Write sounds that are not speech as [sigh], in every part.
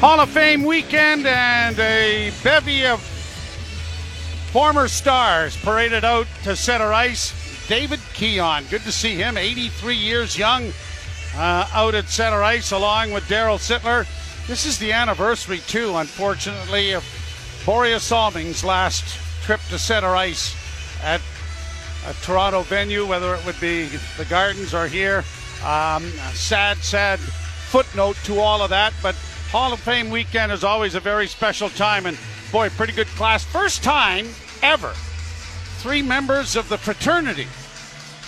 Hall of Fame weekend and a bevy of former stars paraded out to center ice. David Keon, good to see him, 83 years young, uh, out at center ice along with Daryl Sittler. This is the anniversary, too, unfortunately, of Börje Salming's last trip to center ice at a Toronto venue, whether it would be the Gardens or here. Um, sad, sad footnote to all of that, but Hall of Fame weekend is always a very special time, and boy, pretty good class. First time ever, three members of the fraternity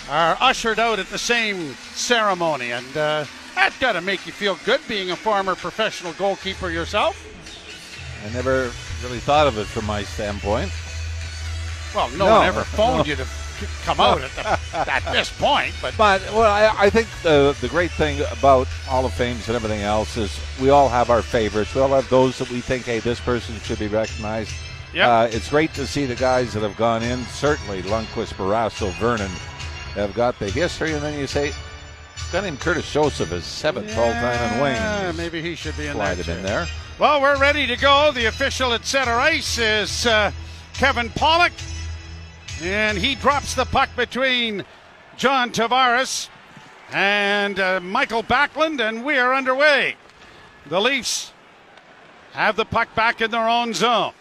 are ushered out at the same ceremony, and uh, that's got to make you feel good being a former professional goalkeeper yourself. I never really thought of it from my standpoint. Well, no, No. one ever phoned [laughs] you to come out at, the, at this point, but But well, I, I think the the great thing about Hall of Fames and everything else is we all have our favorites. We all have those that we think, hey, this person should be recognized. Yep. Uh, it's great to see the guys that have gone in. Certainly, Lundqvist, Barrasso, Vernon have got the history, and then you say, guy named Curtis Joseph is seventh all time in Yeah, wings. maybe he should be in Slide in there. Well, we're ready to go. The official at center ice is uh, Kevin Pollock, and he drops the puck between John Tavares and uh, Michael Backlund, and we are underway. The Leafs have the puck back in their own zone.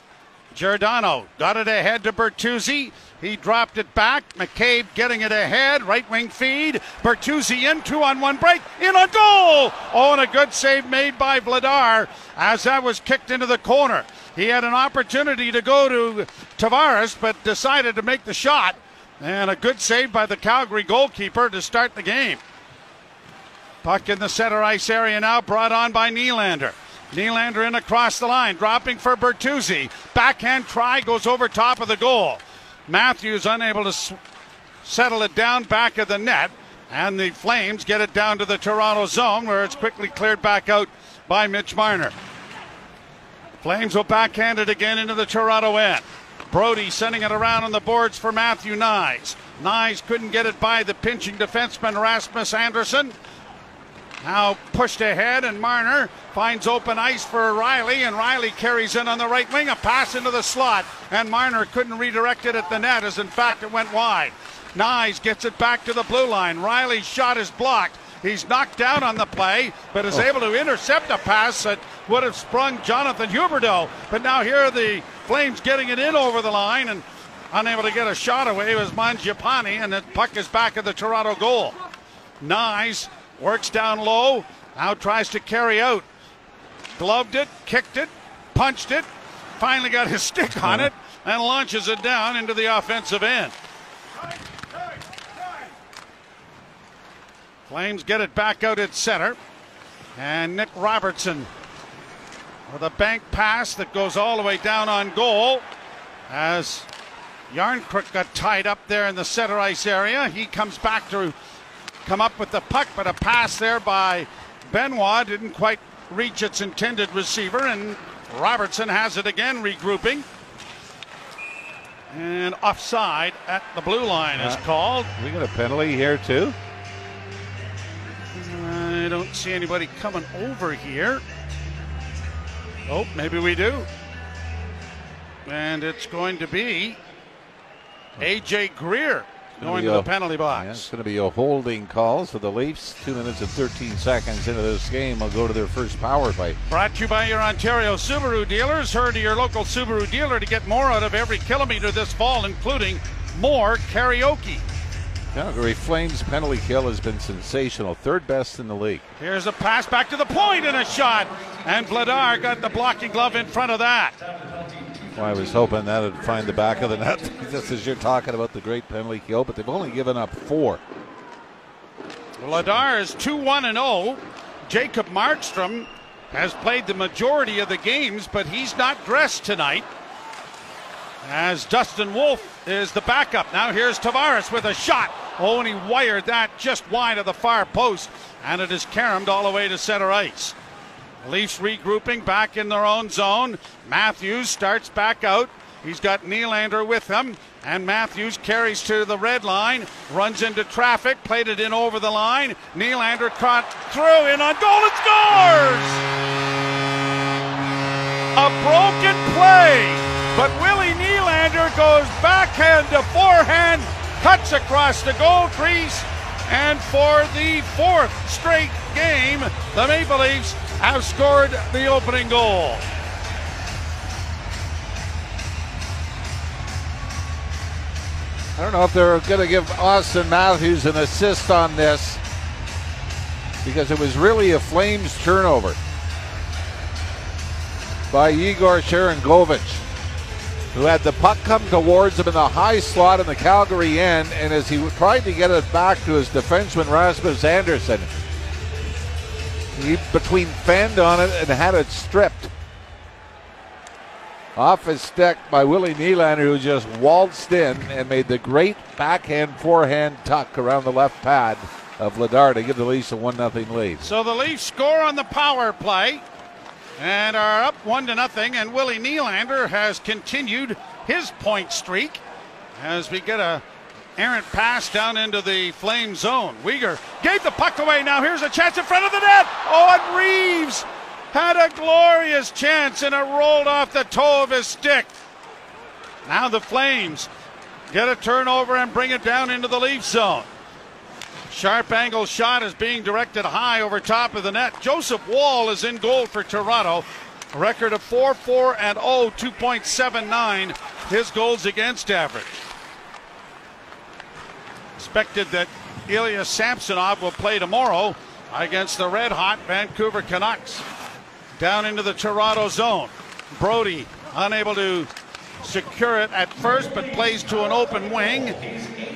Giordano got it ahead to Bertuzzi. He dropped it back. McCabe getting it ahead. Right wing feed. Bertuzzi in two on one break. In a goal. Oh, and a good save made by Vladar as that was kicked into the corner. He had an opportunity to go to Tavares, but decided to make the shot. And a good save by the Calgary goalkeeper to start the game. Puck in the center ice area now, brought on by Nylander. Nylander in across the line, dropping for Bertuzzi. Backhand try goes over top of the goal. Matthews unable to settle it down back of the net, and the Flames get it down to the Toronto zone where it's quickly cleared back out by Mitch Marner. Flames will backhand it again into the Toronto end. Brodie sending it around on the boards for Matthew Knies. Knies couldn't get it by the pinching defenseman Rasmus Andersson. Now pushed ahead, and Marner finds open ice for Rielly, and Rielly carries in on the right wing, a pass into the slot, and Marner couldn't redirect it at the net, as in fact it went wide. Knies gets it back to the blue line. Rielly's shot is blocked. He's knocked down on the play, but is oh. able to intercept a pass that would have sprung Jonathan Huberdeau. But now here are the Flames getting it in over the line, and unable to get a shot away was Mangiapane, and the puck is back at the Toronto goal. Knies works down low, now tries to carry out. Gloved it, kicked it, punched it, finally got his [laughs] stick on it, and launches it down into the offensive end. Flames get it back out at center. And Nick Robertson with a bank pass that goes all the way down on goal as Järnkrok got tied up there in the center ice area. He comes back to come up with the puck, but a pass there by Benoit didn't quite reach its intended receiver, and Robertson has it again, regrouping. And offside at the blue line is Uh, called. We got a penalty here too. I don't see anybody coming over here. Oh, maybe we do. And it's going to be AJ Greer going to the go. penalty Yeah, it's going to be a holding call. So the Leafs, two minutes and 13 seconds into this game, will go to their first power play. Brought to you by your Ontario Subaru dealers. Hurry to your local Subaru dealer to get more out of every kilometer this fall, including more karaoke. Calgary Flames penalty kill has been sensational, third best in the league. Here's a pass back to the point and a shot. And Vladar got the blocking glove in front of that. Well, I was hoping that would find the back of the net, [laughs] just as you're talking about the great penalty kill, but they've only given up four. Vladar is 2 1 and 0. Jacob Markstrom has played the majority of the games, but he's not dressed tonight. As Dustin Wolf is the backup. Now here's Tavares with a shot. Oh, and he wired that just wide of the far post, and it is caromed all the way to center ice. Leafs regrouping back in their own zone. Matthews starts back out. He's got Nylander with him, and Matthews carries to the red line, runs into traffic, played it in over the line. Nylander caught through in on goal and scores! A broken play. But Willie Nylander goes backhand to forehand, cuts across the goal crease, and for the fourth straight game, the Maple Leafs have scored the opening goal. I don't know if they're going to give Auston Matthews an assist on this because it was really a Flames turnover by Yegor Sharangovich, who had the puck come towards him in the high slot in the Calgary end, and as he tried to get it back to his defenseman Rasmus Andersson, he between fanned on it and had it stripped off his stick by Willie Nylander, who just waltzed in and made the great backhand forehand tuck around the left pad of Vladar to give the Leafs a 1 0 lead. So the Leafs score on the power play and are up 1 to nothing. And Willie Nylander has continued his point streak as we get a errant pass down into the flame zone. Weegar gave the puck away. Now here's a chance in front of the net. Oh, and Reaves had a glorious chance and it rolled off the toe of his stick. Now the Flames get a turnover and bring it down into the Leaf zone. Sharp angle shot is being directed high over top of the net. Joseph Woll is in goal for Toronto. A record of 4 4 and 0, 2.79 his goals against average. Expected that Ilya Samsonov will play tomorrow against the red hot Vancouver Canucks. Down into the Toronto zone. Brodie unable to secure it at first, but plays to an open wing.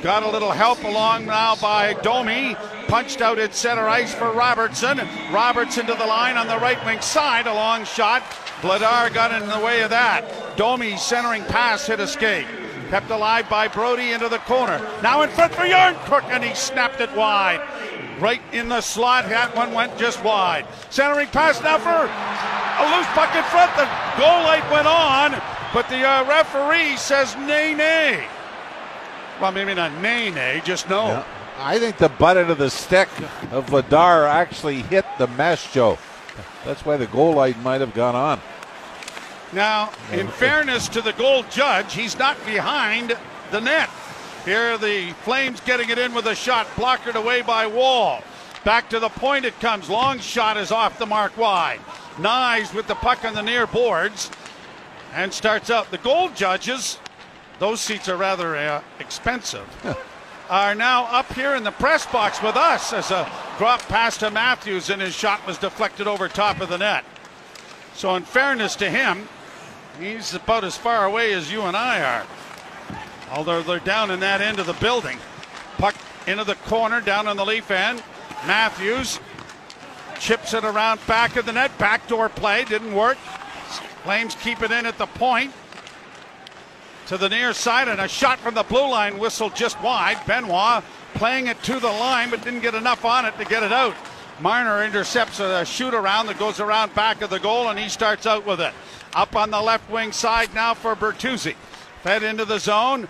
Got a little help along now by Domi. Punched out at center ice for Robertson. Robertson to the line on the right wing side. A long shot. Vladar got in the way of that. Domi centering pass hit escape. Kept alive by Brodie into the corner. Now in front for Järnkrok, and he snapped it wide. Right in the slot. That one went just wide. Centering pass now for a loose puck in front. The goal light went on, but the uh, referee says nay, nay. Well, maybe not nay, nay, just no. Yeah. I think the butt end of the stick of Vladar actually hit the mesh, Joe. That's why the goal light might have gone on. Now, in fairness to the goal judge, he's not behind the net. Here the Flames getting it in with a shot, blockered away by Woll. Back to the point it comes. Long shot is off the mark wide. Knies with the puck on the near boards and starts out. The gold judges, those seats are rather uh, expensive, [laughs] are now up here in the press box with us as a drop pass to Matthews and his shot was deflected over top of the net. So, in fairness to him, He's about as far away as you and I are. Although they're down in that end of the building. Puck into the corner, down on the leaf end. Matthews chips it around back of the net. Backdoor play didn't work. Flames keep it in at the point. To the near side, and a shot from the blue line whistled just wide. Benoit playing it to the line, but didn't get enough on it to get it out. Marner intercepts a shoot around that goes around back of the goal, and he starts out with it. Up on the left wing side now for Bertuzzi. Fed into the zone.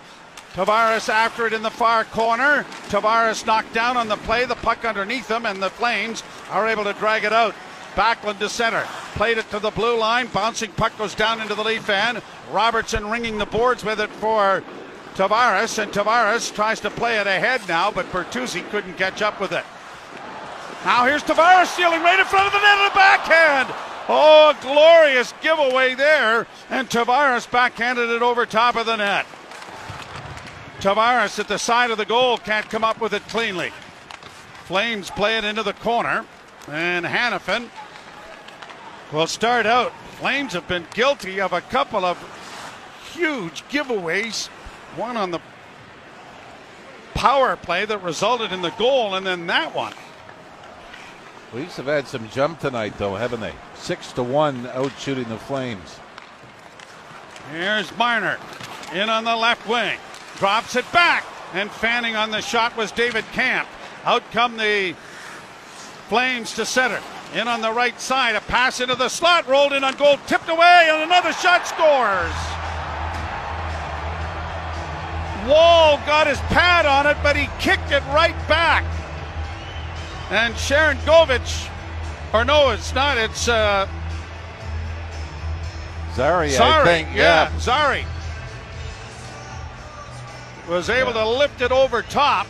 Tavares after it in the far corner. Tavares knocked down on the play, the puck underneath him, and the Flames are able to drag it out. Backlund to center. Played it to the blue line. Bouncing puck goes down into the leaf end. Robertson ringing the boards with it for Tavares, and Tavares tries to play it ahead now, but Bertuzzi couldn't catch up with it. Now here's Tavares stealing right in front of the net in a backhand. Oh, glorious giveaway there. And Tavares backhanded it over top of the net. Tavares at the side of the goal can't come up with it cleanly. Flames play it into the corner. And Hanifin will start out. Flames have been guilty of a couple of huge giveaways. One on the power play that resulted in the goal, and then that one. Leafs have had some jump tonight, though, haven't they? Six to one out shooting the Flames. Here's Marner in on the left wing, drops it back, and fanning on the shot was David Kampf. Out come the Flames to center. In on the right side, a pass into the slot, rolled in on goal, tipped away, and another shot scores. Woll got his pad on it, but he kicked it right back. And Sharangovich, or no, it's not, it's uh, Zary, Zary, I think. yeah, Zary was able to lift it over top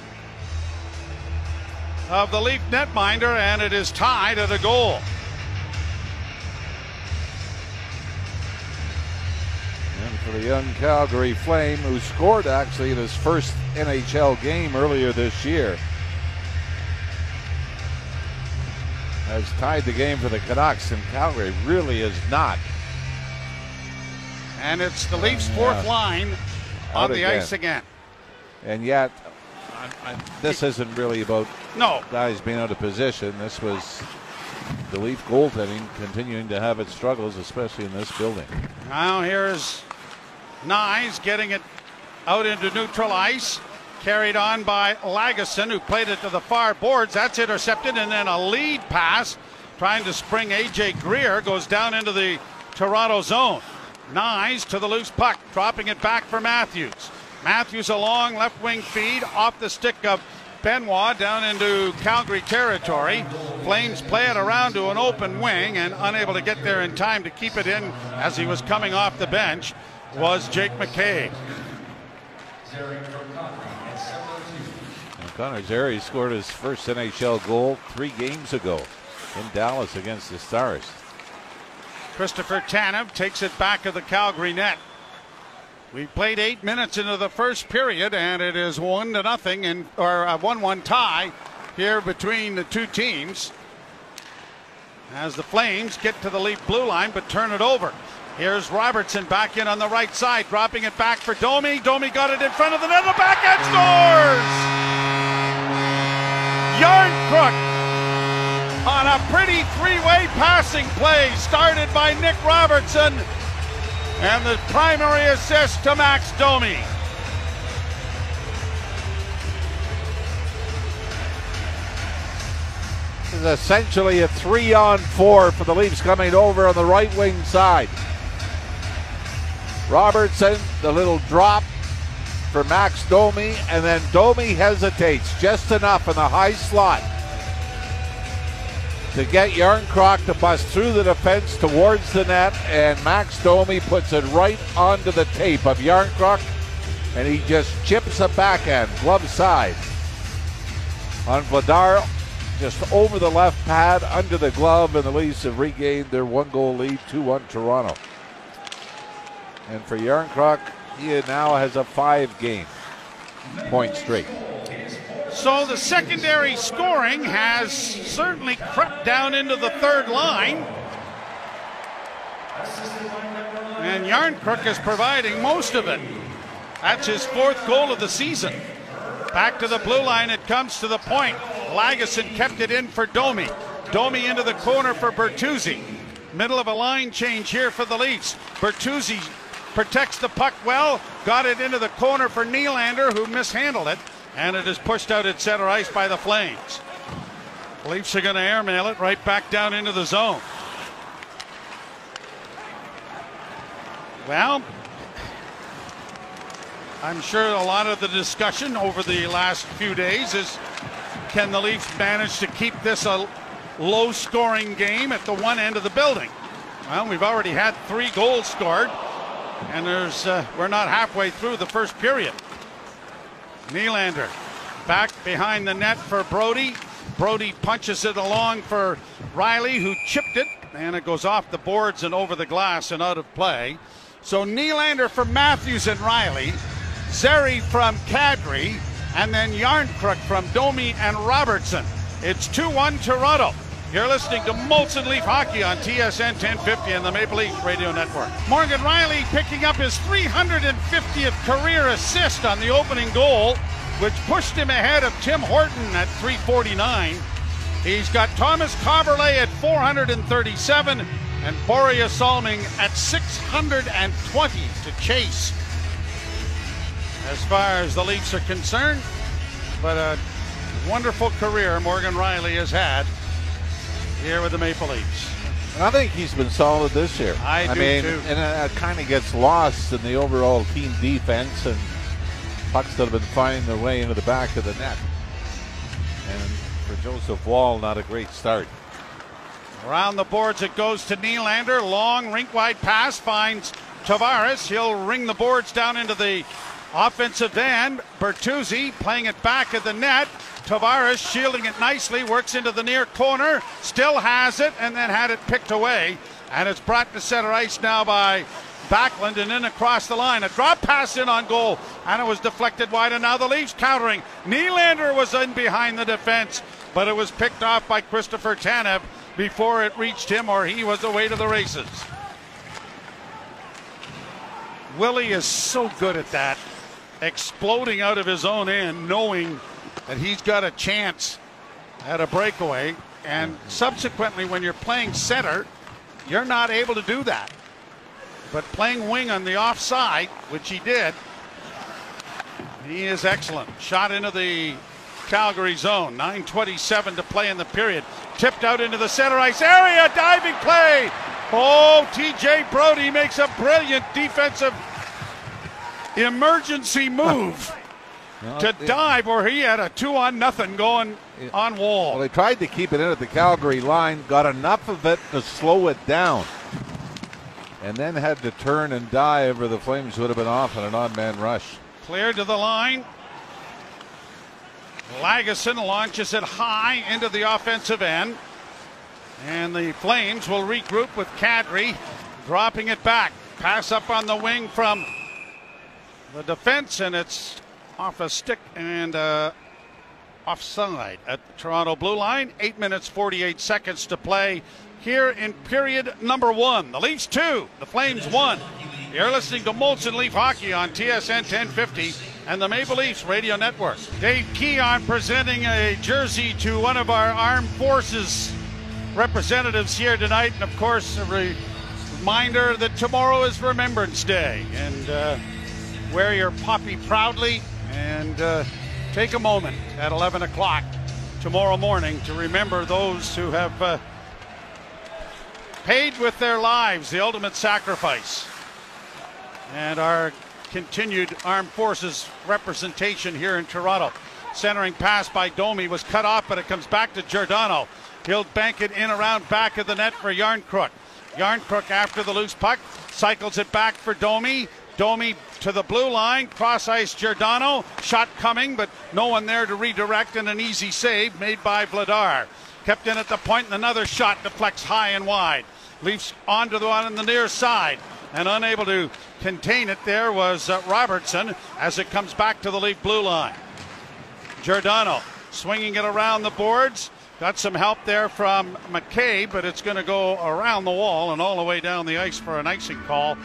of the Leaf netminder, and it is tied at a goal. And for the young Calgary Flame, who scored actually in his first NHL game earlier this year, has tied the game for the Canucks, and Calgary really is not. And it's the Leafs' fourth yeah. line on the ice again. And yet, I, this isn't really about No, guys being out of position. This was the Leaf goaltending continuing to have its struggles, especially in this building. Now here's Knies getting it out into neutral ice. Carried on by Lagesson, who played it to the far boards. That's intercepted, and then a lead pass trying to spring AJ Greer goes down into the Toronto zone. Knies to the loose puck, dropping it back for Matthews. Matthews a long left wing feed off the stick of Benoit down into Calgary territory. Flames play it around to an open wing and unable to get there in time to keep it in as he was coming off the bench was Jake McCabe. Connor Zary scored his first NHL goal three games ago in Dallas against the Stars. Christopher Tanev takes it back of the Calgary net. We played eight minutes into the first period, and it is one to nothing, and or a one-one tie here between the two teams. As the Flames get to the Leaf blue line, but turn it over. Here's Robertson back in on the right side, dropping it back for Domi. Domi got it in front of the net, the backhand scores. Järnkrok on a pretty three-way passing play started by Nick Robertson and the primary assist to Max Domi. This is essentially a three on four for the Leafs coming over on the right wing side. Robertson, the little drop for Max Domi, and then Domi hesitates just enough in the high slot to get Järnkrok to bust through the defense towards the net, and Max Domi puts it right onto the tape of Järnkrok, and he just chips a backhand, glove side, on Vladar, just over the left pad, under the glove, and the Leafs have regained their one goal lead, 2 1 Toronto. And for Järnkrok, he now has a five game point streak. So the secondary scoring has certainly crept down into the third line. And Järnkrok is providing most of it. That's his fourth goal of the season. Back to the blue line, it comes to the point. Lagesson kept it in for Domi. Domi into the corner for Bertuzzi. Middle of a line change here for the Leafs. Bertuzzi protects the puck well, got it into the corner for Nylander, who mishandled it, and it is pushed out at center ice by the Flames. Leafs are going to airmail it right back down into the zone. Well, I'm sure a lot of the discussion over the last few days is can the Leafs manage to keep this a low scoring game at the one end of the building? Well, we've already had three goals scored, and there's uh, we're not halfway through the first period. Nylander back behind the net for Brodie. Brodie punches it along for Rielly, who chipped it, and it goes off the boards and over the glass and out of play. So Nylander for Matthews and Rielly, Zary from Kadri, and then Järnkrok from Domi and Robertson. It's 2 1 Toronto. You're listening to Molson Leaf Hockey on TSN 1050 and the Maple Leaf Radio Network. Morgan Rielly picking up his 350th career assist on the opening goal, which pushed him ahead of Tim Horton at 349. He's got Tomas Kaberle at 437 and Börje Salming at 620 to chase. As far as the Leafs are concerned, but a wonderful career Morgan Rielly has had here with the Maple Leafs. I think he's been solid this year. I do mean, too. and it kind of gets lost in the overall team defense and pucks that have been finding their way into the back of the net. And for Joseph Woll, not a great start. Around the boards it goes to Nylander. Long rink wide pass finds Tavares. He'll ring the boards down into the offensive end. Bertuzzi playing it back at the net. Tavares shielding it nicely, works into the near corner, still has it, and then had it picked away. And it's brought to center ice now by Backlund and in across the line. A drop pass in on goal, and it was deflected wide. And now the Leafs countering. Nylander was in behind the defense, but it was picked off by Christopher Tanev before it reached him, or he was away to the races. Willie is so good at that, exploding out of his own end, knowing that he's got a chance at a breakaway. And mhm. subsequently, when you're playing center, you're not able to do that. But playing wing on the offside, which he did, he is excellent. Shot into the Calgary zone. 9.27 to play in the period. Tipped out into the center ice area. Diving play. Oh, TJ Brodie makes a brilliant defensive emergency move to dive where he had a two on nothing going on Woll. Well, they tried to keep it in at the Calgary line, got enough of it to slow it down, and then had to turn and dive, or the Flames would have been off in an odd man rush. Cleared to the line. Lagesson launches it high into the offensive end. And the Flames will regroup with Kadri dropping it back. Pass up on the wing from the defense, and it's off a stick and uh, offside at the Toronto blue line. Eight minutes, 48 seconds to play here in period number one. The Leafs two, the Flames one. You're listening to Molson Leaf Hockey on TSN 1050 and the Maple Leafs Radio Network. Dave Keon presenting a jersey to one of our armed forces representatives here tonight, and of course, a reminder that tomorrow is Remembrance Day. And uh, wear your poppy proudly and uh, take a moment at 11 o'clock tomorrow morning to remember those who have uh, paid with their lives the ultimate sacrifice. And our continued armed forces representation here in Toronto. Centering pass by Domi was cut off, but it comes back to Giordano. He'll bank it in around back of the net for Järnkrok. Järnkrok after the loose puck cycles it back for Domi. Domi to the blue line, cross ice Giordano. Shot coming, but no one there to redirect, and an easy save made by Vladar. Kept in at the point, and another shot deflects high and wide. Leafs onto the one on the near side, and unable to contain it there was uh, Robertson as it comes back to the Leaf blue line. Giordano swinging it around the boards. Got some help there from McCabe, but it's going to go around the wall and all the way down the ice for an icing call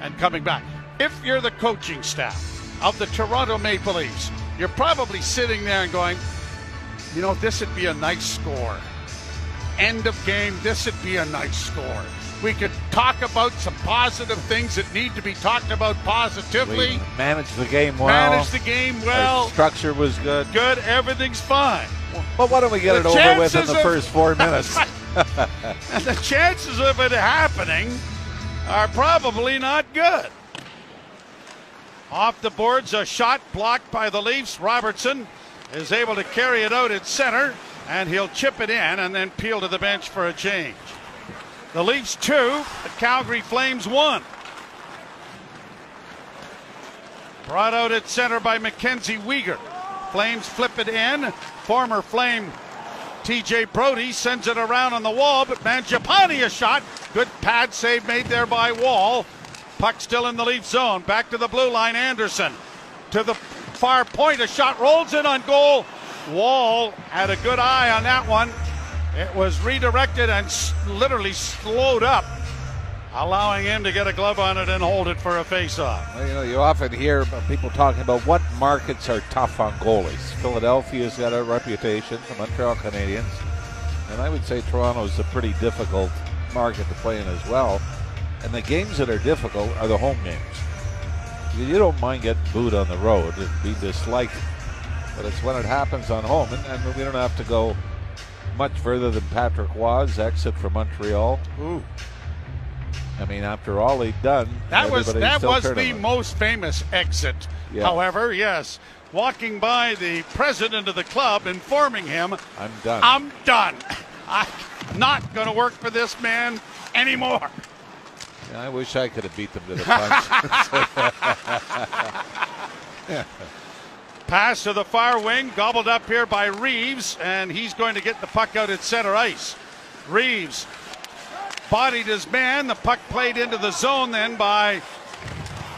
and coming back. If you're the coaching staff of the Toronto Maple Leafs, you're probably sitting there and going, you know, this would be a nice score. End of game, this would be a nice score. We could talk about some positive things that need to be talked about positively. We managed the game well. Managed the game well. Our structure was good. Good, everything's fine. But why don't we get The it over with in the first four [laughs] minutes? and the chances of it happening are probably not good. Off the boards, a shot blocked by the Leafs. Robertson is able to carry it out at center, and he'll chip it in and then peel to the bench for a change. The Leafs two, the Calgary Flames one. Brought out at center by Mackenzie Weegar. Flames flip it in. Former Flame TJ Brodie sends it around on the wall, but Mangiapane a shot. Good pad save made there by Woll. Puck still in the Leaf zone. Back to the blue line. Andersson to the far point. A shot rolls in on goal. Woll had a good eye on that one. It was redirected and literally slowed up, allowing him to get a glove on it and hold it for a face-off. Well, you know, you often hear people talking about what markets are tough on goalies. Philadelphia's got a reputation, the Montreal Canadiens, and I would say Toronto's a pretty difficult market to play in as well. And the games that are difficult are the home games. You don't mind getting booed on the road and be disliked, but it's when it happens on home, and, and we don't have to go much further than Patrick Roy's exit from Montreal. Ooh. I mean, after all he'd done, That was that was the most famous exit. Yeah. However, yes, walking by the president of the club, informing him, I'm done. "I'm done. [laughs] I'm not going to work for this man anymore. Yeah, I wish I could have beat them to the punch. [laughs] [laughs] Pass to the far wing, gobbled up here by Reaves, and he's going to get the puck out at center ice. Reaves bodied his man. The puck played into the zone then by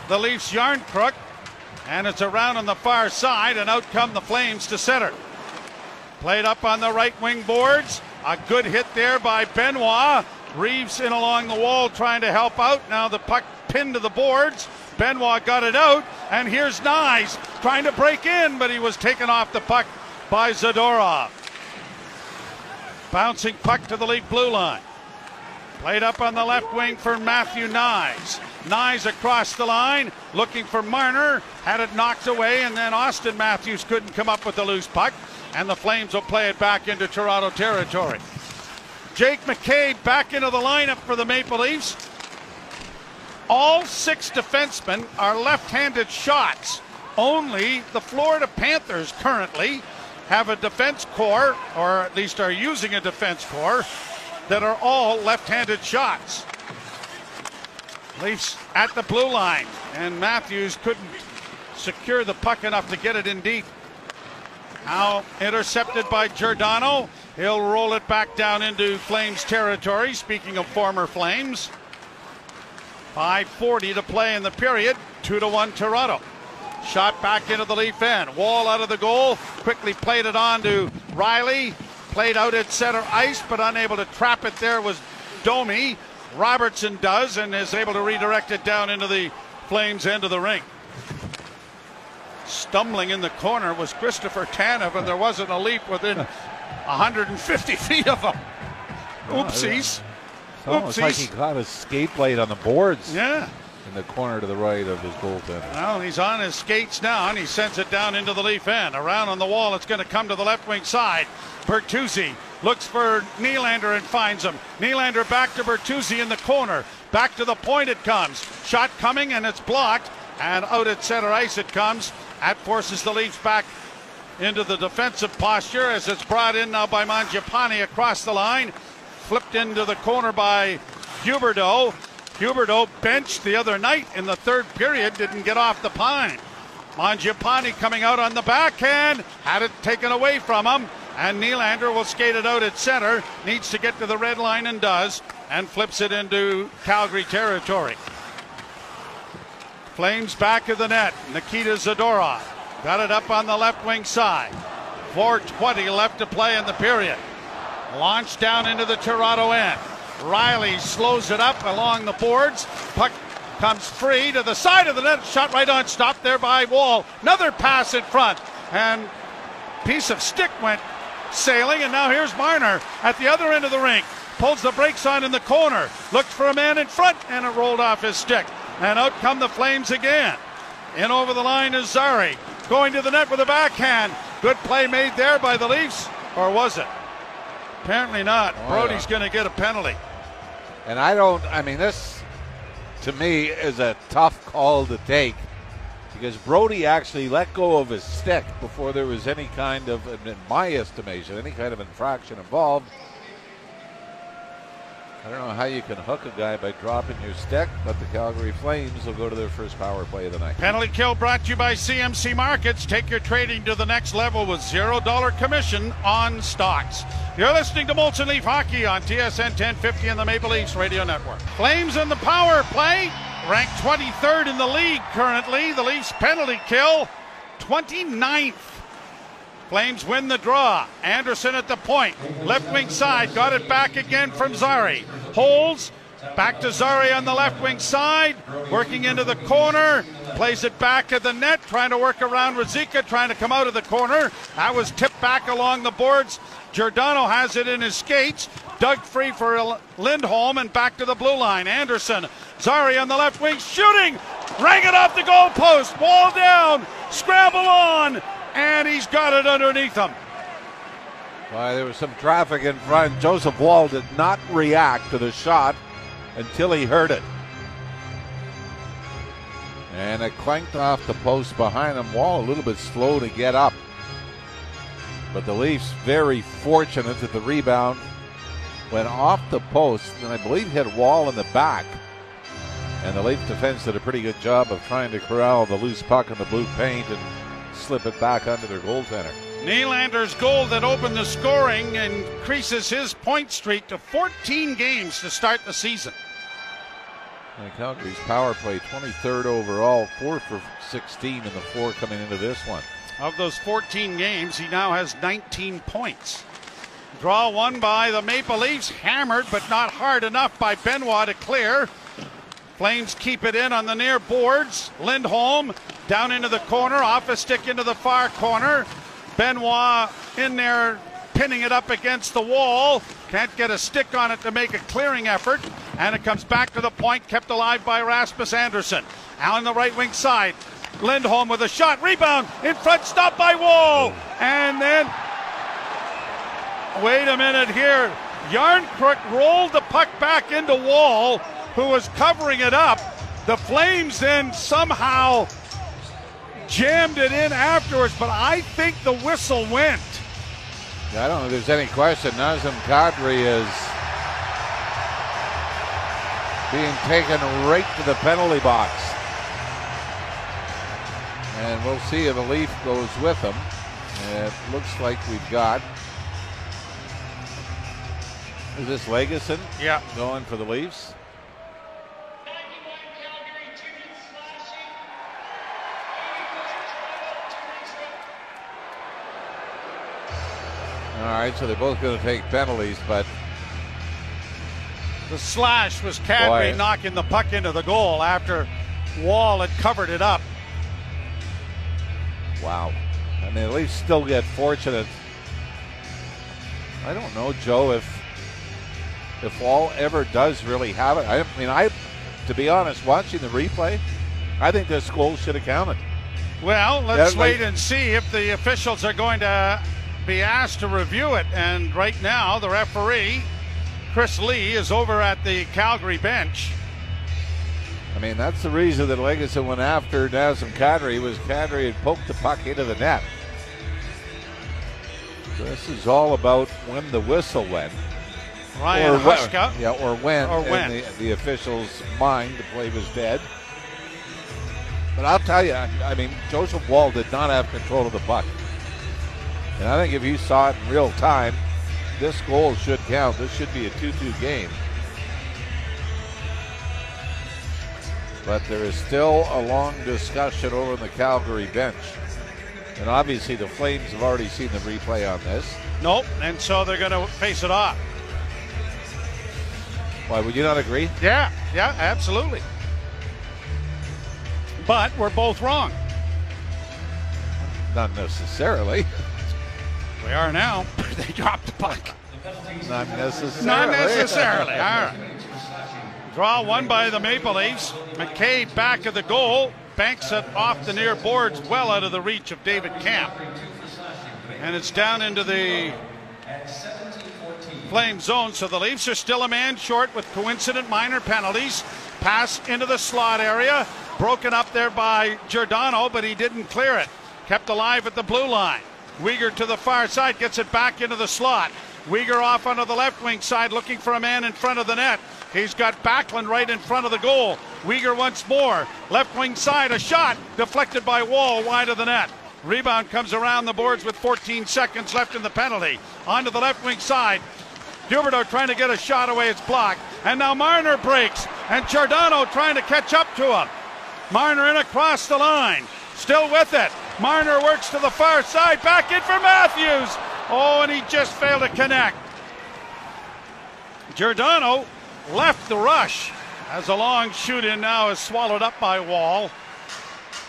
the Leafs Järnkrok, and it's around on the far side, and out come the Flames to center. Played up on the right wing boards. A good hit there by Benoit. Reaves in along the wall trying to help out. Now the puck pinned to the boards. Benoit got it out, and here's Knies trying to break in, but he was taken off the puck by Zadorov. Bouncing puck to the Leaf blue line. Played up on the left wing for Matthew Knies. Knies across the line, looking for Marner. Had it knocked away, and then Auston Matthews couldn't come up with the loose puck, and the Flames will play it back into Toronto territory. Jake McCabe back into the lineup for the Maple Leafs. All six defensemen are left handed shots. Only the Florida Panthers currently have a defense core, or at least are using a defense core, that are all left handed shots. Leafs at the blue line, and Matthews couldn't secure the puck enough to get it in deep. Now intercepted by Giordano. He'll roll it back down into Flames territory. Speaking of former Flames, 5:40 to play in the period. Two to one Toronto. Shot back into the Leaf end. Woll out of the goal. Quickly played it on to Rielly. Played out at center ice, but unable to trap it there was Domi. Robertson does and is able to redirect it down into the Flames end of the ring. Stumbling in the corner was Christopher Tanev, and there wasn't a leap within 150 [laughs] feet of them. Oh, Oopsies. It's almost like he caught his skate blade on the boards Yeah. in the corner to the right of his goaltender. Well, he's on his skates now, and he sends it down into the leaf end. Around on the wall, it's going to come to the left wing side. Bertuzzi looks for Nylander and finds him. Nylander back to Bertuzzi in the corner. Back to the point it comes. Shot coming, and it's blocked. And out at center ice it comes. That forces the Leafs back into the defensive posture as it's brought in now by Mangiapane across the line. Flipped into the corner by Huberdeau. Huberdeau benched the other night in the third period, didn't get off the pine. Mangiapane coming out on the backhand, had it taken away from him, and Nylander will skate it out at center. Needs to get to the red line and does, and flips it into Calgary territory. Flames back of the net. Nikita Zadorov got it up on the left wing side. 4.20 left to play in the period. Launched down into the Toronto end. Rielly slows it up along the boards. Puck comes free to the side of the net. Shot right on, stopped there by Woll. Another pass in front. And piece of stick went sailing. And now here's Marner at the other end of the rink. Pulls the brakes on in the corner. Looked for a man in front, and it rolled off his stick. And out come the Flames again. In over the line is Zary. Going to the net with a backhand. Good play made there by the Leafs. Or was it? Apparently not. Oh, Brodie's yeah. going to get a penalty. And I don't, I mean, this to me is a tough call to take because Brodie actually let go of his stick before there was any kind of, in my estimation, any kind of infraction involved. I don't know how you can hook a guy by dropping your stick, but the Calgary Flames will go to their first power play of the night. Penalty kill brought to you by CMC Markets. Take your trading to the next level with zero dollar commission on stocks. You're listening to Molson Leaf Hockey on TSN 1050 and the Maple Leafs Radio Network. Flames in the power play, ranked 23rd in the league currently. The Leafs penalty kill, 29th. Flames win the draw. Andersson at the point. Left wing side. Got it back again from Zary. Holds. Back to Zary on the left wing side. Working into the corner. Plays it back at the net. Trying to work around Razika. Trying to come out of the corner. That was tipped back along the boards. Giordano has it in his skates. Dug free for Lindholm and back to the blue line. Andersson. Zary on the left wing. Shooting. Rang it off the goalpost. Woll down. Scramble on and he's got it underneath him. Why, there was some traffic in front. Joseph Woll did not react to the shot until he heard it. And it clanked off the post behind him. Woll a little bit slow to get up. But the Leafs very fortunate that the rebound went off the post, and I believe hit Woll in the back. And the Leaf defense did a pretty good job of trying to corral the loose puck in the blue paint and slip it back under their goaltender. Nylander's goal that opened the scoring increases his point streak to 14 games to start the season. And Calgary's power play 23rd overall, 4 for 16 in the four coming into this one. Of those 14 games, he now has 19 points. Draw one by the Maple Leafs, hammered but not hard enough by Benoit to clear. Flames keep it in on the near boards. Lindholm down into the corner, off a stick into the far corner. Benoit in there pinning it up against the wall. Can't get a stick on it to make a clearing effort. And it comes back to the point, kept alive by Rasmus Andersson. On the right wing side, Lindholm with a shot, rebound in front, stopped by Woll. And then, wait a minute here. Järnkrok rolled the puck back into Woll, who was covering it up. The Flames then somehow jammed it in afterwards, but I think the whistle went. I don't know if there's any question. Nazem Kadri is being taken right to the penalty box. And we'll see if a Leaf goes with him. It looks like we've got. Is this Lagesson? Yeah. Going for the Leafs? All right, so they're both going to take penalties, but The slash was Boy. knocking the puck into the goal after Woll had covered it up. wow. I mean, at least still get fortunate. I don't know, Joe, if if Woll ever does really have it. I mean, I, to be honest, watching the replay, I think this goal should have counted. Well, let's wait like- and see if the officials are going to be asked to review it. And right now, the referee, Chris Lee, is over at the Calgary bench. I mean, that's the reason that Legacy went after Nazem Kadri was Kadri had poked the puck into the net. This is all about when the whistle went. Ryan or when, yeah, or when, Or when. The, the official's mind the play was dead. But I'll tell you, I I mean, Joseph Woll did not have control of the puck. And I think if you saw it in real time, this goal should count. This should be a 2 2 game. But there is still a long discussion over in the Calgary bench. And obviously, the Flames have already seen the replay on this. Nope. And so they're going to face it off. Why, would you not agree? Yeah, yeah, absolutely. But we're both wrong. Not necessarily. We are now. [laughs] they dropped the puck. Not necessarily. Not necessarily. All right. Draw one by the Maple Leafs. McCabe back of the goal. Banks it off the near boards, well out of the reach of David Kampf. And it's down into the flame zone. So the Leafs are still a man short with coincident minor penalties. Pass into the slot area. Broken up there by Giordano, but he didn't clear it. Kept alive at the blue line. Weegar to the far side, gets it back into the slot. Weegar off onto the left wing side, looking for a man in front of the net. He's got Backlund right in front of the goal. Weegar once more. Left wing side, a shot deflected by Woll wide of the net. Rebound comes around the boards with 14 seconds left in the penalty. Onto the left wing side. Huberdeau trying to get a shot away, it's blocked. And now Marner breaks, and Giordano trying to catch up to him. Marner in across the line, still with it. Marner works to the far side, back in for Matthews. Oh, and he just failed to connect. Giordano left the rush as a long shoot in now is swallowed up by Woll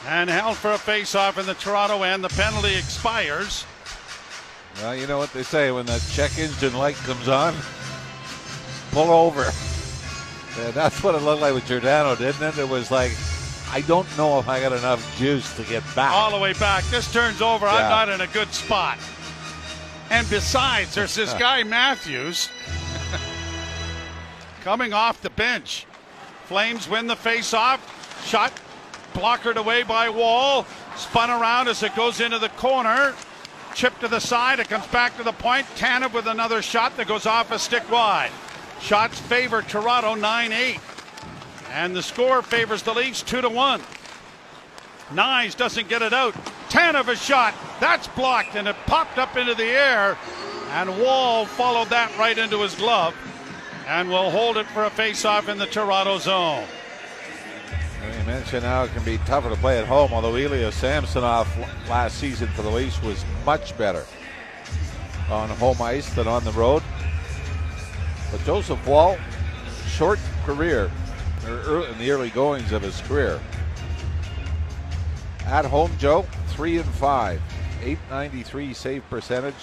and held for a face-off in the Toronto end. The penalty expires. Well, you know what they say when that check engine light comes on? Pull over. Yeah, that's what it looked like with Giordano, didn't it? It was like, I don't know if I got enough juice to get back. all the way back. This turns over. Yeah. I'm not in a good spot. And besides, there's this [laughs] guy Matthews [laughs] coming off the bench. Flames win the face-off. Shot blockered away by Woll. Spun around as it goes into the corner. Chip to the side. It comes back to the point. Tanev with another shot that goes off a stick wide. Shots favor Toronto 9 8. And the score favors the Leafs 2 to 1. Knies doesn't get it out. Tanev a shot. That's blocked and it popped up into the air. And Woll followed that right into his glove and will hold it for a face-off in the Toronto zone. How it can be tougher to play at home, although Ilya Samsonov last season for the Leafs was much better on home ice than on the road. But Joseph Woll, short career in the early goings of his career. At home, Joe, three and five, 893 save percentage,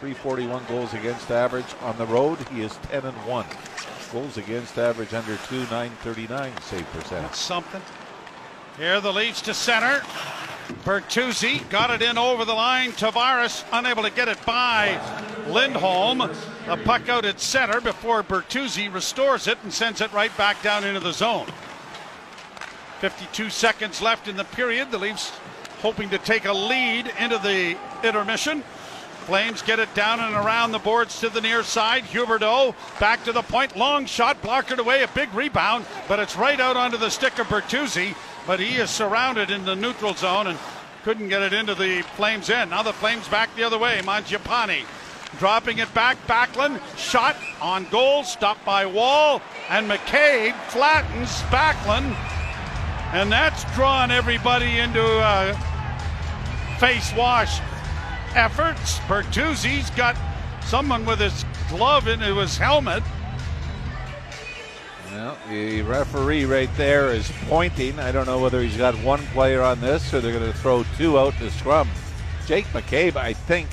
341 goals against average. On the road, he is 10 and 1. Goals against average under 2, 939 save percentage. That's something. Here the Leafs to center. Bertuzzi got it in over the line. Tavares unable to get it by Lindholm. The puck out at center before Bertuzzi restores it and sends it right back down into the zone. 52 seconds left in the period. The Leafs hoping to take a lead into the intermission. Flames get it down and around the boards to the near side. Huberdeau back to the point. Long shot, blockered away. A big rebound, but it's right out onto the stick of Bertuzzi. But he is surrounded in the neutral zone and couldn't get it into the Flames end. Now the Flames back the other way. Mangiapane dropping it back. Backlund shot on goal, stopped by Woll, and McCabe flattens Backlund, and that's drawn everybody into uh, a face wash efforts. Bertuzzi's got someone with his glove into his helmet. Well, the referee right there is pointing. I don't know whether he's got one player on this or they're going to throw two out to scrum. Jake McCabe, I think,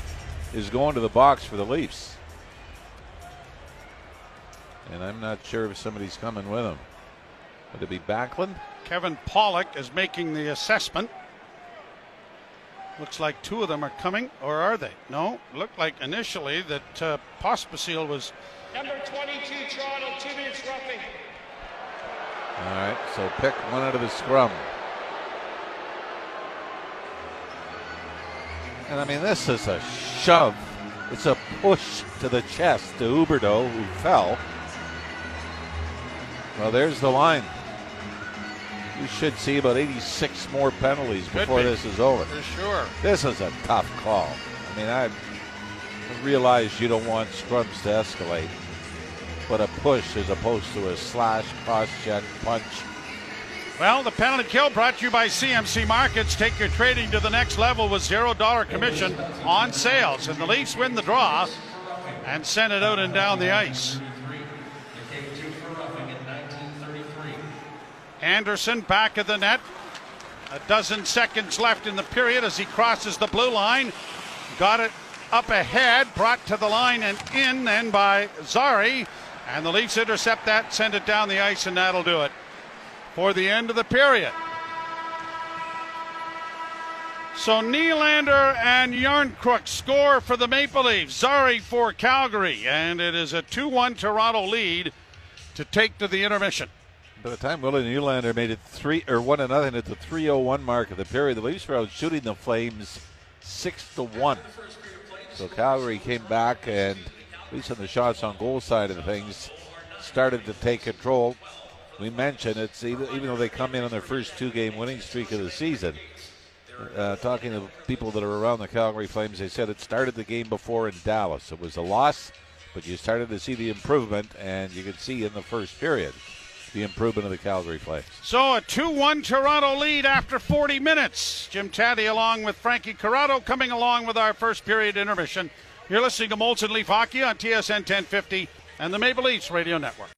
is going to the box for the Leafs. And I'm not sure if somebody's coming with him. Would it be Backlund? Kevin Pollock is making the assessment. Looks like two of them are coming, or are they? No, looked like initially that uh, Pospisil was. Number 22, Toronto, two minutes roughing. All right, so pick one out of the scrum. And I mean, this is a shove. It's a push to the chest to Huberdeau, who fell. Well, there's the line. You should see about 86 more penalties Could before be. this is over. For sure. This is a tough call. I mean, I realize you don't want scrums to escalate, push as opposed to a slash, cross check, punch. Well, the penalty kill brought to you by CMC Markets. Take your trading to the next level with zero dollar commission on sales. And the Leafs win the draw and send it out and down the ice. Andersson back of the net. A dozen seconds left in the period as he crosses the blue line. Got it up ahead, brought to the line and in then by Zary. And the Leafs intercept that, send it down the ice, and that'll do it for the end of the period. So Nylander and Järnkrok score for the Maple Leafs. Zary for Calgary, and it is a 2-1 Toronto lead to take to the intermission. By the time Willie Nylander made it three or one to nothing at the 3:01 mark of the period, the Leafs were out shooting the Flames six to one. So Calgary came back and, at least on the shots on goal side of things, started to take control. We mentioned it's even, even though they come in on their first two-game winning streak of the season. Uh, talking to people that are around the Calgary Flames, they said it started the game before in Dallas. It was a loss, but you started to see the improvement, and you could see in the first period the improvement of the Calgary Flames. So a 2-1 Toronto lead after 40 minutes. Jim Tatti along with Frankie Corrado coming along with our first period intermission. You're listening to Molson Leaf Hockey on TSN 1050 and the Maple Leafs Radio Network.